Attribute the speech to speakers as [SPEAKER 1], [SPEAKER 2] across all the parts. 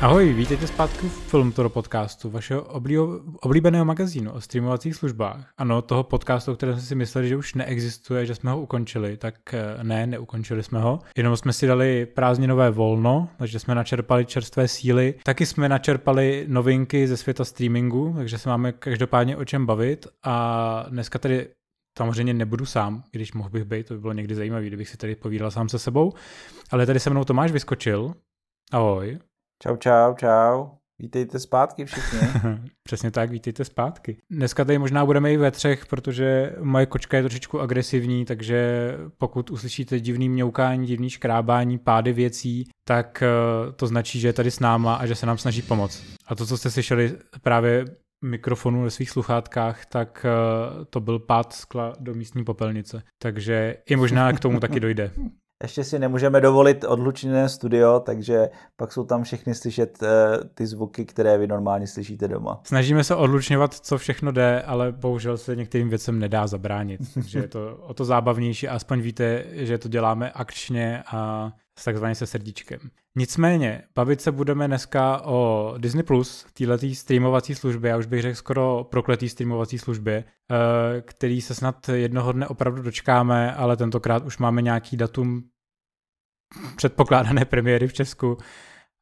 [SPEAKER 1] Ahoj, vítejte zpátky v Filmtoro podcastu, vašeho oblíbeného magazínu o streamovacích službách. Ano, toho podcastu, o kterém jsme si mysleli, že už neexistuje, že jsme ho ukončili, tak eh, ne, neukončili jsme ho. Jenom jsme si dali prázdninové volno, takže jsme načerpali čerstvé síly. Taky jsme načerpali novinky ze světa streamingu, takže se máme každopádně o čem bavit. A dneska tedy samozřejmě nebudu sám, když mohl bych být, to by bylo někdy zajímavé, kdybych si tady povídal sám se sebou. Ale tady se mnou Tomáš vyskočil. Ahoj.
[SPEAKER 2] Čau, čau, čau. Vítejte zpátky všichni.
[SPEAKER 1] Přesně tak, vítejte zpátky. Dneska tady možná budeme i ve třech, protože moje kočka je trošičku agresivní, takže pokud uslyšíte divný mňoukání, divný škrábání, pády věcí, tak eh, to značí, že je tady s náma a že se nám snaží pomoct. A to, co jste slyšeli právě mikrofonu ve svých sluchátkách, tak eh, to byl pád skla do místní popelnice. Takže i možná k tomu taky dojde.
[SPEAKER 2] ještě si nemůžeme dovolit odlučené studio, takže pak jsou tam všechny slyšet uh, ty zvuky, které vy normálně slyšíte doma.
[SPEAKER 1] Snažíme se odlučňovat, co všechno jde, ale bohužel se některým věcem nedá zabránit, takže je to o to zábavnější, aspoň víte, že to děláme akčně a s takzvaně se srdíčkem. Nicméně, bavit se budeme dneska o Disney+, Plus, této streamovací službě, já už bych řekl skoro prokletý streamovací službě, eh, který se snad jednoho dne opravdu dočkáme, ale tentokrát už máme nějaký datum předpokládané premiéry v Česku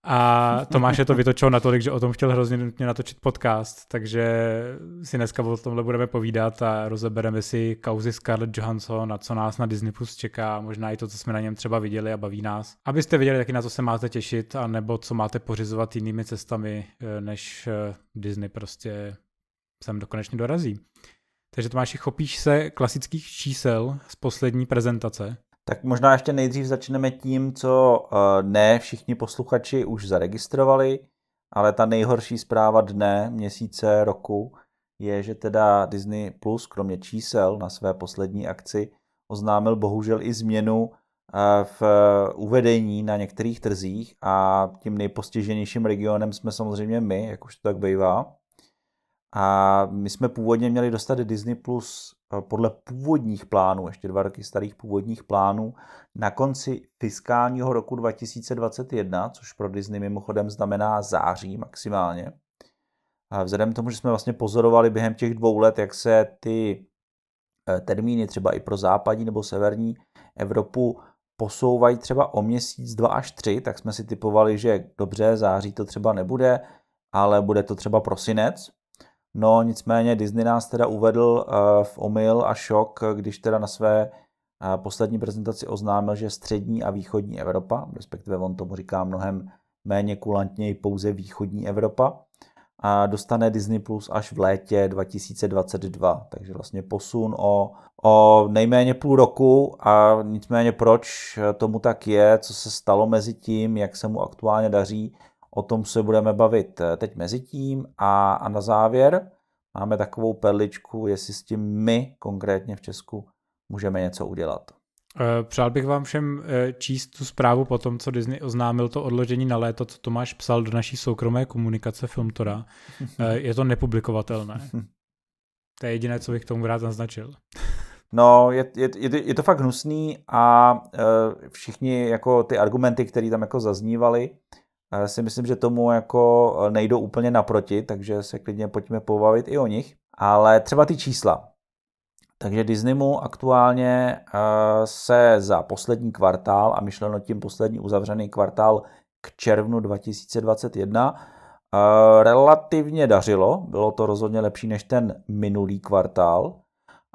[SPEAKER 1] a Tomáš je to vytočil natolik, že o tom chtěl hrozně nutně natočit podcast, takže si dneska o tomhle budeme povídat a rozebereme si kauzy Scarlett Johansson a co nás na Disney Plus čeká, možná i to, co jsme na něm třeba viděli a baví nás. Abyste věděli taky na co se máte těšit a nebo co máte pořizovat jinými cestami, eh, než eh, Disney prostě sem dokonečně dorazí. Takže Tomáši, chopíš se klasických čísel z poslední prezentace.
[SPEAKER 2] Tak možná ještě nejdřív začneme tím, co eh, ne všichni posluchači už zaregistrovali, ale ta nejhorší zpráva dne, měsíce, roku je, že teda Disney Plus, kromě čísel na své poslední akci, oznámil bohužel i změnu eh, v uvedení na některých trzích a tím nejpostiženějším regionem jsme samozřejmě my, jak už to tak bývá. A my jsme původně měli dostat Disney Plus eh, podle původních plánů, ještě dva roky starých původních plánů, na konci fiskálního roku 2021, což pro Disney mimochodem znamená září maximálně. A vzhledem k tomu, že jsme vlastně pozorovali během těch dvou let, jak se ty eh, termíny třeba i pro západní nebo severní Evropu posouvají třeba o měsíc, dva až tři, tak jsme si typovali, že dobře, září to třeba nebude, ale bude to třeba prosinec, No nicméně Disney nás teda uvedl eh, v omyl a šok, když teda na své eh, poslední prezentaci oznámil, že střední a východní Evropa, respektive on tomu říká mnohem méně kulantněji pouze východní Evropa, a dostane Disney Plus až v létě 2022. Takže vlastně posun o, o nejméně půl roku a nicméně proč tomu tak je, co se stalo mezi tím, jak se mu aktuálně daří, O tom se budeme bavit eh, teď mezi tím a, a na závěr máme takovou perličku, jestli s tím my konkrétně v Česku můžeme něco udělat.
[SPEAKER 1] Eh, přál bych vám všem eh, číst tu zprávu po tom, co Disney oznámil to odložení na léto, co Tomáš psal do naší soukromé komunikace Filmtora. Je to nepublikovatelné. To je jediné, co bych k tomu rád naznačil.
[SPEAKER 2] No, je, je, je, je to fakt hnusný a všichni jako ty argumenty, které tam jako zaznívaly, si myslím, že tomu jako e, nejdou úplně naproti, takže se klidně pojďme pobavit i o nich. Ale třeba ty čísla. Takže Disneymu aktuálně e, se za poslední kvartál, a myšleno tím poslední uzavřený kvartál k červnu 2021, e, relativně dařilo. Bylo to rozhodně lepší než ten minulý kvartál.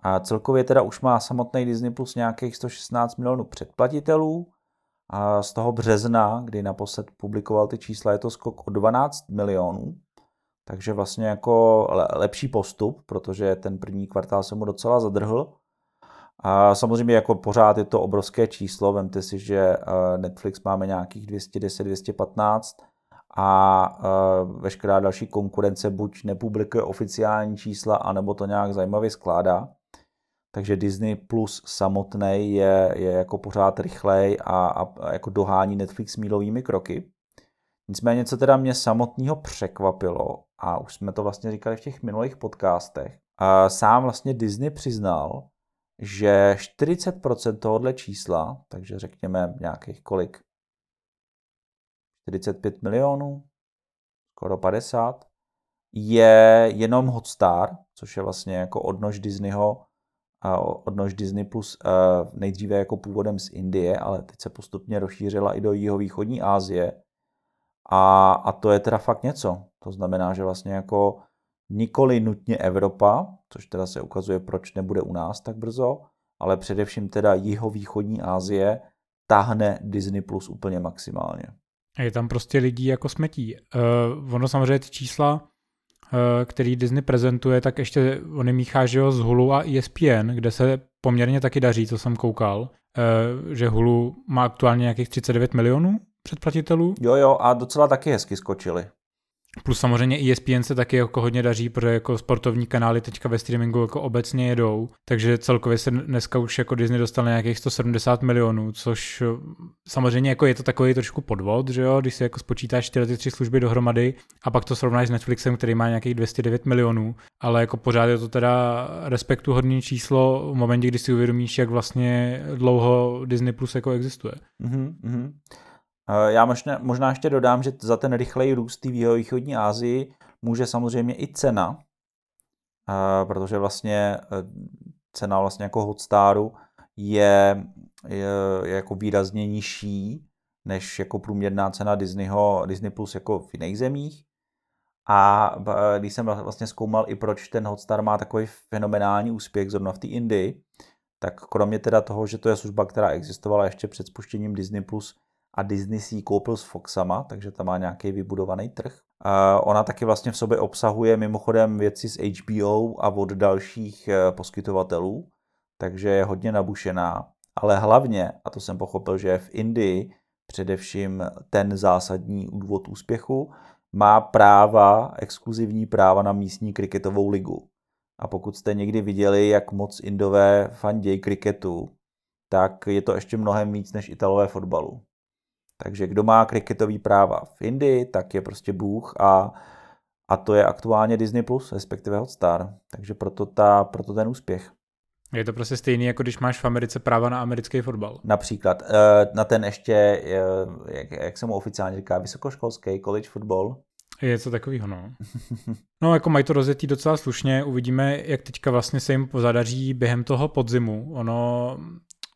[SPEAKER 2] A celkově teda už má samotný Disney Plus nějakých 116 milionů předplatitelů, a z toho března, kdy naposled publikoval ty čísla, je to skok o 12 milionů. Takže vlastně jako lepší postup, protože ten první kvartál se mu docela zadrhl. A samozřejmě jako pořád je to obrovské číslo, vemte si, že eh, Netflix máme nějakých 210-215 a eh, veškerá další konkurence buď nepublikuje oficiální čísla, anebo to nějak zajímavě skládá takže Disney Plus samotný je, je jako pořád rychlej a, a, a jako dohání Netflix mílovými kroky. Nicméně, co teda mě samotného překvapilo, a už jsme to vlastně říkali v těch minulých podcastech, a sám vlastně Disney přiznal, že 40% tohohle čísla, takže řekněme nějakých kolik, 45 milionů, skoro 50, je jenom Hotstar, což je vlastně jako odnož Disneyho, odnož Disney Plus nejdříve jako původem z Indie, ale teď se postupně rozšířila i do jihovýchodní Asie. A, a to je teda fakt něco. To znamená, že vlastně jako nikoli nutně Evropa, což teda se ukazuje, proč nebude u nás tak brzo, ale především teda jihovýchodní Asie táhne Disney Plus úplně maximálně.
[SPEAKER 1] Je tam prostě lidí jako smetí. Uh, ono samozřejmě ty čísla, který Disney prezentuje, tak ještě on míchá, že jo, z Hulu a ESPN, kde se poměrně taky daří, co jsem koukal, uh, že Hulu má aktuálně nějakých 39 milionů předplatitelů.
[SPEAKER 2] Jo, jo, a docela taky hezky skočili.
[SPEAKER 1] Plus samozřejmě ESPN se taky jako hodně daří, protože jako sportovní kanály teďka ve streamingu jako obecně jedou, takže celkově se dneska už jako Disney dostal na nějakých 170 milionů, což eh, samozřejmě jako je to takový trošku podvod, že jo, když si jako spočítáš tyhle ty tři služby dohromady a pak to srovnáš s Netflixem, který má nějakých 209 milionů, ale jako pořád je to teda respektu hodný číslo v momentě, kdy si uvědomíš, jak vlastně dlouho Disney Plus jako existuje.
[SPEAKER 2] Mm-hmm. Eh, já možná, možná ještě dodám, že za ten rychlej růst v východní Asii může samozřejmě i cena, eh, protože vlastně eh, cena vlastně jako Hotstaru je, je, je jako výrazně nižší než jako průměrná cena Disneyho, Disney Plus jako v jiných zemích. A když jsem vlastně zkoumal i proč ten Hotstar má takový fenomenální úspěch zrovna v té Indii, tak kromě teda toho, že to je služba, která existovala ještě před spuštěním Disney Plus, a Disney si ji koupil s Foxama, takže tam má nějaký vybudovaný trh. Ona taky vlastně v sobě obsahuje mimochodem věci z HBO a od dalších eh, poskytovatelů, takže je hodně nabušená. Ale hlavně, a to jsem pochopil, že v Indii především ten zásadní důvod úspěchu, má práva, exkluzivní práva na místní kriketovou ligu. A pokud jste někdy viděli, jak moc Indové fandějí kriketu, tak je to ještě mnohem víc než Italové fotbalu. Takže kdo má kriketový práva v Indii, tak je prostě bůh a, a to je aktuálně Disney+, Plus, respektive Hotstar. Takže proto, ta, proto ten úspěch.
[SPEAKER 1] Je to prostě stejný, jako když máš v Americe práva na americký fotbal.
[SPEAKER 2] Například. Eh, na ten ještě, eh, jak, jak se mu oficiálně říká, vysokoškolský college football.
[SPEAKER 1] Je to takovýho, no. No, jako mají to rozjetý docela slušně, uvidíme, jak teďka vlastně se jim pozadaří během toho podzimu. Ono,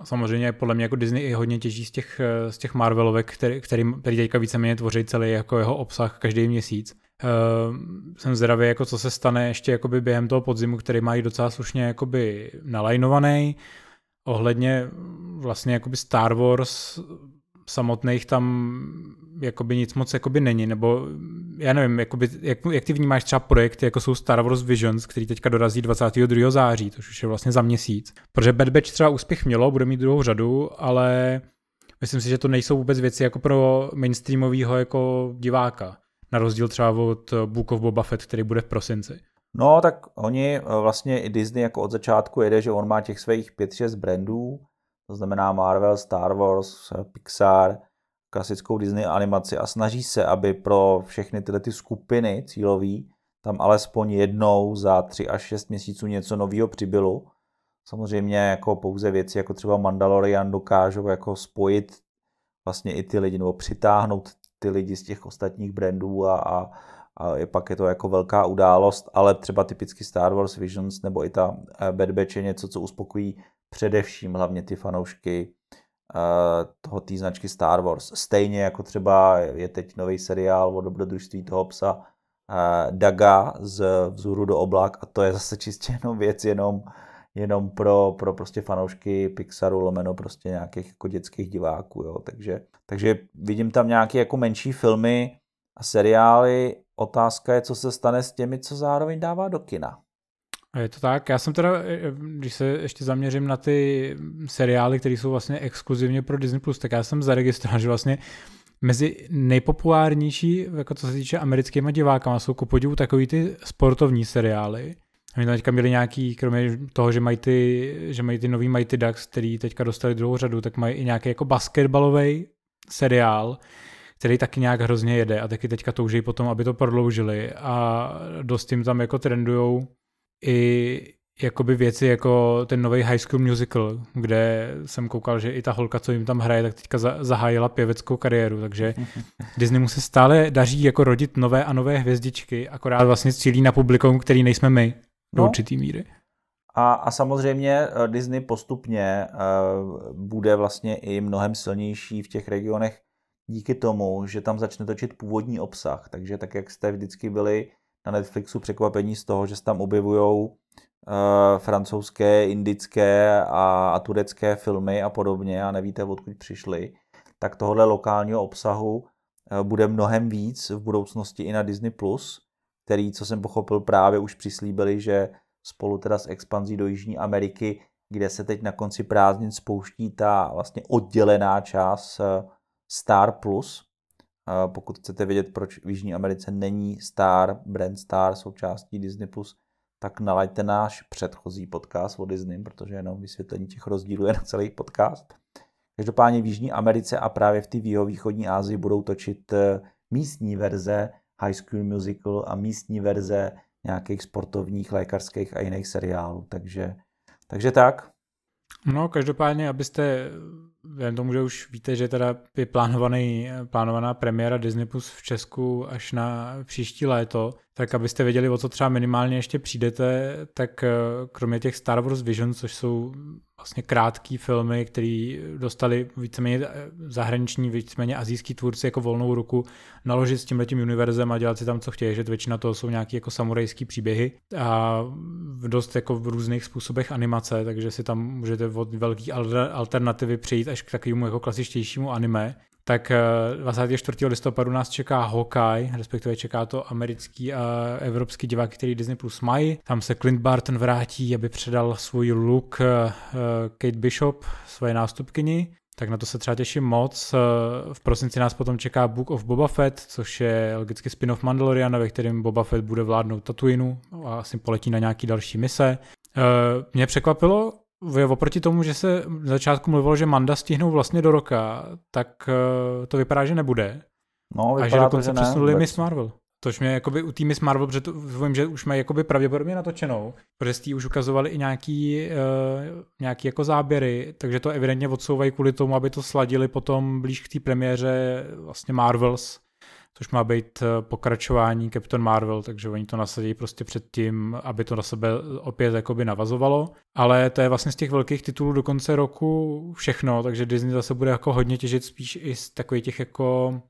[SPEAKER 1] samozřejmě podle mě jako Disney i hodně těží z těch, eh, z těch Marvelovek, který, který, který teďka víceméně tvoří celý jako jeho obsah každý měsíc. Uh, jsem zvědavý, jako co se stane ještě jakoby během toho podzimu, který mají docela slušně jakoby nalajnovaný. Ohledně vlastně jakoby Star Wars samotných tam jakoby nic moc jakoby není, nebo já nevím, jakoby, jak, jak ty vnímáš třeba projekty, jako jsou Star Wars Visions, který teďka dorazí 22. září, to už je vlastně za měsíc. Protože Bad Batch třeba úspěch mělo, bude mít druhou řadu, ale myslím si, že to nejsou vůbec věci jako pro mainstreamového jako diváka. Na rozdíl třeba od Book of Boba Fett, který bude v prosinci.
[SPEAKER 2] No, tak oni vlastně i Disney jako od začátku jede, že on má těch svých 5-6 brandů, to znamená Marvel, Star Wars, Pixar, klasickou Disney animaci a snaží se, aby pro všechny tyhle ty skupiny cílový tam alespoň jednou za 3 až 6 měsíců něco nového přibylo. Samozřejmě jako pouze věci jako třeba Mandalorian dokážou jako spojit vlastně i ty lidi nebo přitáhnout ty lidi z těch ostatních brandů a, a, a je pak je to jako velká událost, ale třeba typicky Star Wars Visions nebo i ta eh, Bad Batch je něco, co uspokojí především hlavně ty fanoušky toho té značky Star Wars. Stejně jako třeba je teď nový seriál o dobrodružství toho psa uh, Daga z Vzhůru do oblak a to je zase čistě jenom věc jenom, jenom pro, pro prostě fanoušky Pixaru, lomeno prostě nějakých jako dětských diváků, jo. Takže, takže vidím tam nějaké jako menší filmy a seriály. Otázka je, co se stane s těmi, co zároveň dává do kina.
[SPEAKER 1] Je to tak. Já jsem teda, e, e, když se ještě zaměřím na ty seriály, které jsou vlastně exkluzivně pro Disney+, tak já jsem zaregistroval, že vlastně mezi nejpopulárnější, jako co se týče americkýma divákama, jsou ku podivu takový ty sportovní seriály. Oni teďka měli nějaký, kromě toho, že mají ty, že mají ty nový Mighty Ducks, který teďka dostali druhou řadu, tak mají i nějaký jako basketbalový seriál, který taky nějak hrozně jede a taky teďka touží potom, aby to prodloužili a dost jim tam jako trendujou i jakoby věci jako ten nový High School Musical, kde jsem koukal, že i ta holka, co jim tam hraje, tak teďka zahájila pěveckou kariéru, takže Disney mu se stále daří jako rodit nové a nové hvězdičky, akorát vlastně cílí na publikum, který nejsme my do no. určitý míry.
[SPEAKER 2] A, a samozřejmě eh, Disney postupně uh, bude vlastně i mnohem silnější v těch regionech díky tomu, že tam začne točit původní obsah. Takže tak, jak jste vždycky byli na Netflixu překvapení z toho, že se tam objevují uh, francouzské, indické a, a turecké filmy a podobně a nevíte, odkud přišli, tak tohle lokálního obsahu uh, bude mnohem víc v budoucnosti i na Disney+, který, co jsem pochopil, právě už přislíbili, že spolu teda s expanzí do Jižní Ameriky, kde se teď na konci prázdnin spouští ta vlastně oddělená část uh, Star Plus. Pokud chcete vědět, proč v Jižní Americe není Star, brand Star součástí Disney+, Plus, tak nalaďte náš předchozí podcast o Disney, protože jenom vysvětlení těch rozdílů je na celý podcast. Každopádně v Jižní Americe a právě v té východní Asii budou točit eh, místní verze High School Musical a místní verze nějakých sportovních, lékařských a jiných seriálů. Takže, takže tak.
[SPEAKER 1] No, každopádně, abyste jen tomu, že už víte, že teda je plánovaný, plánovaná premiéra Disney Plus v Česku až na příští léto, tak abyste věděli, o co třeba minimálně ještě přijdete, tak eh, kromě těch Star Wars Vision, což jsou vlastně krátké filmy, které dostali víceméně eh, zahraniční, víceméně azijský tvůrci jako volnou ruku naložit s tímhletím univerzem a dělat si tam, co chtějí, že většina toho jsou nějaké jako samurajské příběhy. A dost jako v různých způsobech animace, takže si tam můžete od velké alternativy přejít až k takovému jako klasičtějšímu anime tak 24. Eh, listopadu nás čeká Hawkeye, respektive čeká to americký a evropský divák, který Disney Plus mají. Tam se Clint Barton vrátí, aby předal svůj look eh, Kate Bishop, svoje nástupkyni. Tak na to se třeba těším moc. Eh, v prosinci nás potom čeká Book of Boba Fett, což je logicky spin-off Mandaloriana, ve kterém Boba Fett bude vládnout Tatooinu a asi poletí na nějaký další mise. Mě překvapilo, oproti tomu, že se v začátku mluvilo, že Manda stihnou vlastně do roka, tak uh, to vypadá, že nebude.
[SPEAKER 2] No,
[SPEAKER 1] a že dokonce to, že přesunuli Miss Marvel. Tož mě jakoby u té Miss Marvel, protože to, vím, že už mají jakoby pravděpodobně natočenou, protože z už ukazovali i nějaký, uh, nějaký jako záběry, takže to evidentně odsouvají kvůli tomu, aby to sladili potom blíž k té premiéře vlastně Marvels, což má být eh, pokračování Captain Marvel, takže oni to nasadí prostě před tím, aby to na sebe opět jakoby navazovalo. Ale to je vlastně z těch velkých titulů do konce roku všechno, takže Disney zase bude jako hodně těžit spíš i z takových těch jako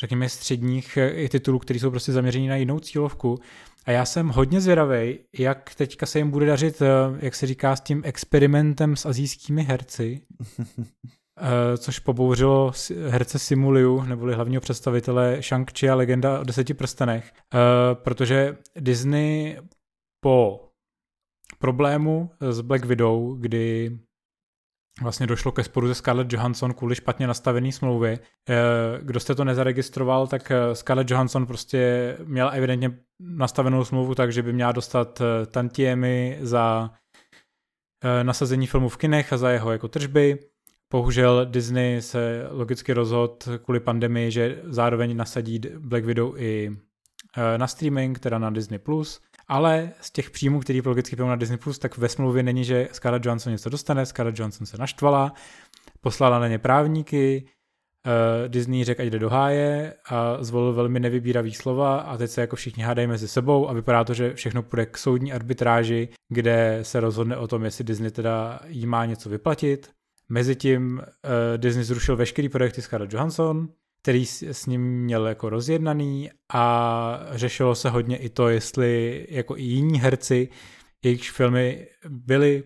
[SPEAKER 1] řekněme středních eh, titulů, které jsou prostě zaměření na jinou cílovku. A já jsem hodně zvědavý, jak teďka se jim bude dařit, eh, jak se říká, s tím experimentem s azijskými herci. Eh, což pobouřilo herce Simuliu, neboli hlavního představitele Shang-Chi a legenda o deseti prstenech, eh, protože Disney po problému s Black Widow, kdy vlastně došlo ke sporu ze Scarlett Johansson kvůli špatně nastavený smlouvy. Eh, kdo jste to nezaregistroval, tak Scarlett Johansson prostě měla evidentně nastavenou smlouvu tak, že by měla dostat tantiemy za nasazení filmu v kinech a za jeho jako tržby Bohužel Disney se logicky rozhodl kvůli pandemii, že zároveň nasadí Black Widow i eh, na streaming, teda na Disney+, Plus, ale z těch příjmů, který logicky půjdou na Disney+, Plus, tak ve smlouvě není, že Scarlett Johansson něco dostane, Scarlett Johansson se naštvala, poslala na ně právníky, uh, Disney řekl, ať jde do háje a zvolil velmi nevybíravý slova a teď se jako všichni hádají mezi sebou a vypadá to, že všechno půjde k soudní arbitráži, kde se rozhodne o tom, jestli Disney teda jí má něco vyplatit. Mezitím uh, Disney zrušil veškerý projekty Scarlett Johansson, který s, s ním měl jako rozjednaný a řešilo se hodně i to, jestli jako i jiní herci, jejichž filmy byly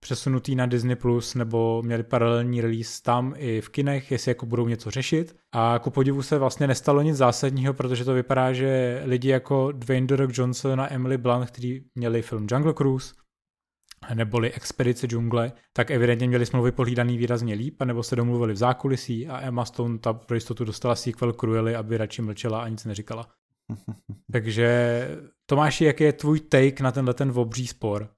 [SPEAKER 1] přesunutý na Disney+, Plus nebo měli paralelní release tam i v kinech, jestli jako budou něco řešit. A ku podivu se vlastně nestalo nic zásadního, protože to vypadá, že lidi jako Dwayne The Rock Johnson a Emily Blunt, kteří měli film Jungle Cruise, neboli Expedice džungle, tak evidentně měli smlouvy pohlídaný výrazně líp, nebo se domluvili v zákulisí a Emma Stone ta pro jistotu dostala sequel Cruelly, aby radši mlčela a nic neříkala. Takže Tomáši, jaký je tvůj take na tenhle ten obří spor?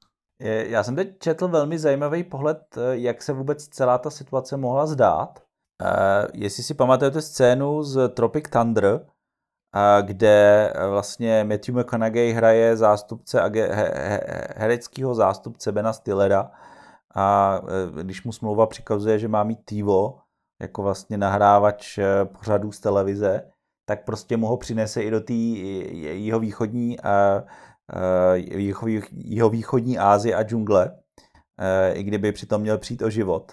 [SPEAKER 2] Já jsem teď četl velmi zajímavý pohled, jak se vůbec celá ta situace mohla zdát. Uh, jestli si pamatujete scénu z Tropic Thunder, kde vlastně Matthew McConaughey hraje zástupce, hereckého zástupce Bena Stillera a e, když mu smlouva přikazuje, že má mít TiVo, jako vlastně nahrávač e, pořadů z televize, tak prostě mu ho přinese i do té jeho východní, jeho východní Ázie a džungle, i kdyby přitom měl přijít o život.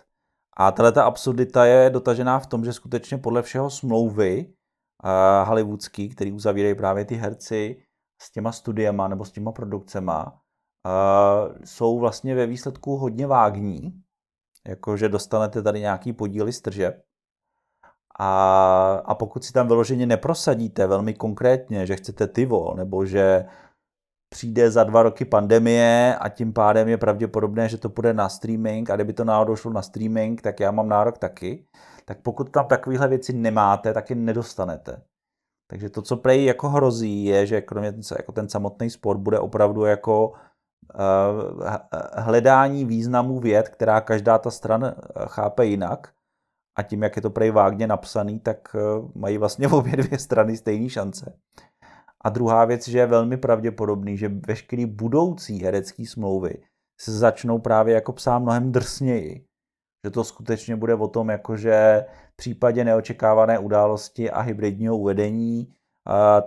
[SPEAKER 2] A tahle ta absurdita je dotažená v tom, že skutečně podle všeho smlouvy hollywoodský, který uzavírají právě ty herci s těma studiema nebo s těma produkcema, jsou vlastně ve výsledku hodně vágní, jakože dostanete tady nějaký podíly z tržeb. A, a pokud si tam vyloženě neprosadíte velmi konkrétně, že chcete tyvo, nebo že přijde za dva roky pandemie a tím pádem je pravděpodobné, že to půjde na streaming a kdyby to náhodou šlo na streaming, tak já mám nárok taky. Tak pokud tam takovéhle věci nemáte, tak je nedostanete. Takže to, co prej jako hrozí, je, že kromě ten, jako ten samotný sport bude opravdu jako uh, hledání významu věd, která každá ta strana eh, chápe jinak. A tím, jak je to prej vágně napsaný, tak uh, mají vlastně obě dvě strany stejné šance. A druhá věc, že je velmi pravděpodobný, že veškerý budoucí herecký smlouvy se začnou právě jako psát mnohem drsněji. Že to skutečně bude o tom, jakože v případě neočekávané události a hybridního uvedení,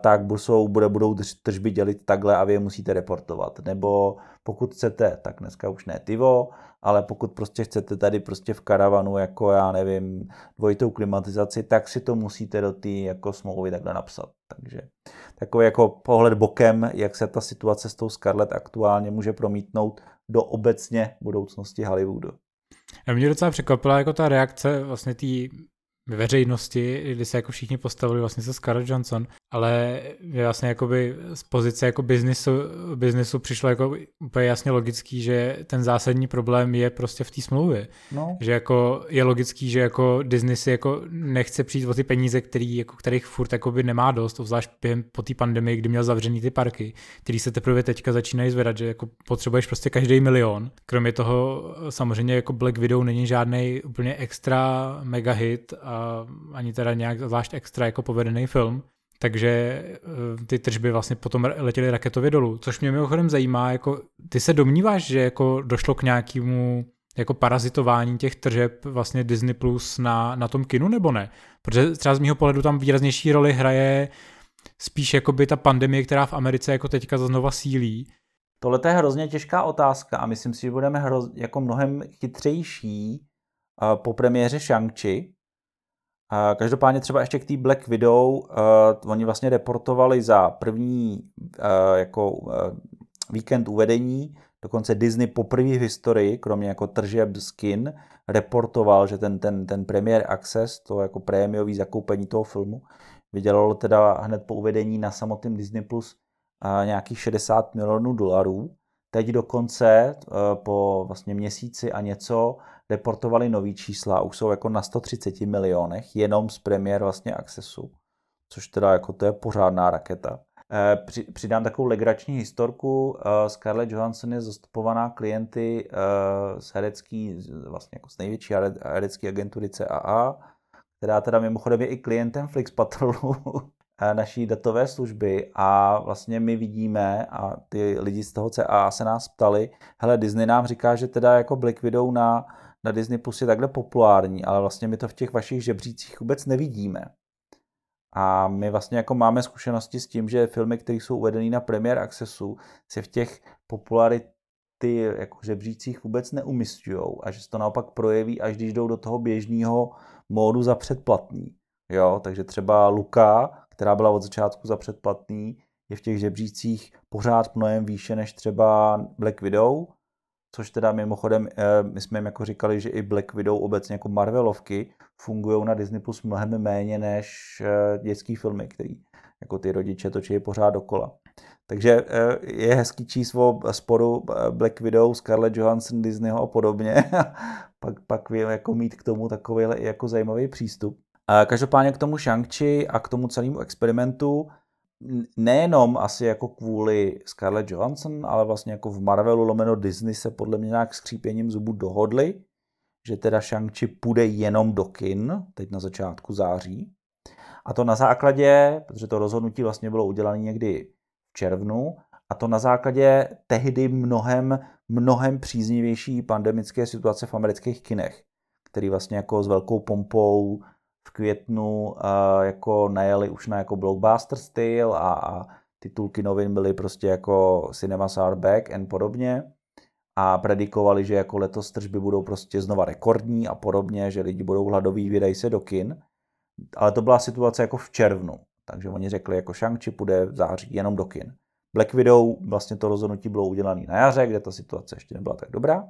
[SPEAKER 2] tak busou, bude, budou tržby dělit takhle a vy je musíte reportovat. Nebo pokud chcete, tak dneska už ne Tivo, ale pokud prostě chcete tady prostě v karavanu, jako já nevím, dvojitou klimatizaci, tak si to musíte do té jako smlouvy takhle napsat. Takže takový jako pohled bokem, jak se ta situace s tou Scarlett aktuálně může promítnout do obecně budoucnosti Hollywoodu.
[SPEAKER 1] Mě docela překvapila jako ta reakce vlastně té veřejnosti, kdy se jako všichni postavili vlastně se Scarlett Johnson, ale vlastně jakoby z pozice jako biznisu, biznisu přišlo jako úplně jasně logický, že ten zásadní problém je prostě v té smlouvě. No. Že jako je logický, že jako Disney si jako nechce přijít o ty peníze, který, jako, kterých furt jakoby nemá dost, zvlášť během po té pandemii, kdy měl zavřený ty parky, který se teprve teďka začínají zvedat, že jako potřebuješ prostě každý milion. Kromě toho samozřejmě jako Black Widow není žádný úplně extra mega hit a ani teda nějak zvlášť extra jako povedený film takže eh, ty tržby vlastně potom letěly raketově dolů. Což mě mimochodem zajímá, jako ty se domníváš, že jako došlo k nějakému jako parazitování těch tržeb vlastně Disney Plus na, na tom kinu nebo ne? Protože třeba z mého pohledu tam výraznější roli hraje spíš jakoby ta pandemie, která v Americe jako teďka znova sílí.
[SPEAKER 2] Tohle je hrozně těžká otázka a myslím si, že budeme hroz, jako mnohem chytřejší uh, po premiéře Shang-Chi, Každopádně třeba ještě k té Black Widow, uh, oni vlastně reportovali za první uh, jako uh, víkend uvedení, dokonce Disney poprvé v historii, kromě jako tržeb skin, reportoval, že ten, ten, ten Premier Access, to jako prémiový zakoupení toho filmu, vydělalo teda hned po uvedení na samotném Disney Plus uh, nějakých 60 milionů dolarů. Teď dokonce uh, po vlastně měsíci a něco reportovali nový čísla, už jsou jako na 130 milionech, jenom z premiér vlastně Accessu, což teda jako to je pořádná raketa. Eh, přidám takovou legrační historku. Eh, Scarlett Johansson je zastupovaná klienty eh, z herecký, vlastně jako z největší herecké agentury CAA, která teda mimochodem je i klientem Flix Patrolu, naší datové služby a vlastně my vidíme a ty lidi z toho CAA se nás ptali, hele Disney nám říká, že teda jako Black Widow na na Disney Plus je takhle populární, ale vlastně my to v těch vašich žebřících vůbec nevidíme. A my vlastně jako máme zkušenosti s tím, že filmy, které jsou uvedeny na Premier Accessu, se v těch popularity jako žebřících vůbec neumistují a že se to naopak projeví, až když jdou do toho běžného módu za předplatný. Jo, takže třeba Luka, která byla od začátku za předplatný, je v těch žebřících pořád mnohem výše než třeba Black Widow, což teda mimochodem, eh, my jsme jim jako říkali, že i Black Widow obecně jako Marvelovky fungují na Disney Plus mnohem méně než eh, dětský filmy, který jako ty rodiče točí pořád dokola. Takže eh, je hezký číst o sporu Black Widow, Scarlett Johansson, Disneyho a podobně. pak, pak jako mít k tomu takový jako zajímavý přístup. Každopádně k tomu shang a k tomu celému experimentu nejenom asi jako kvůli Scarlett Johansson, ale vlastně jako v Marvelu lomeno Disney se podle mě nějak skřípěním zubů dohodli, že teda Shang-Chi půjde jenom do kin, teď na začátku září. A to na základě, protože to rozhodnutí vlastně bylo udělané někdy v červnu, a to na základě tehdy mnohem, mnohem příznivější pandemické situace v amerických kinech, který vlastně jako s velkou pompou v květnu uh, jako najeli už na jako blockbuster styl a, a titulky novin byly prostě jako Cinemas are back and podobně a predikovali, že jako letos tržby budou prostě znova rekordní a podobně, že lidi budou hladoví, vydají se do kin. Ale to byla situace jako v červnu, takže oni řekli, jako Shang-Chi půjde v září jenom do kin. Black Widow, vlastně to rozhodnutí bylo udělané na jaře, kde ta situace ještě nebyla tak dobrá.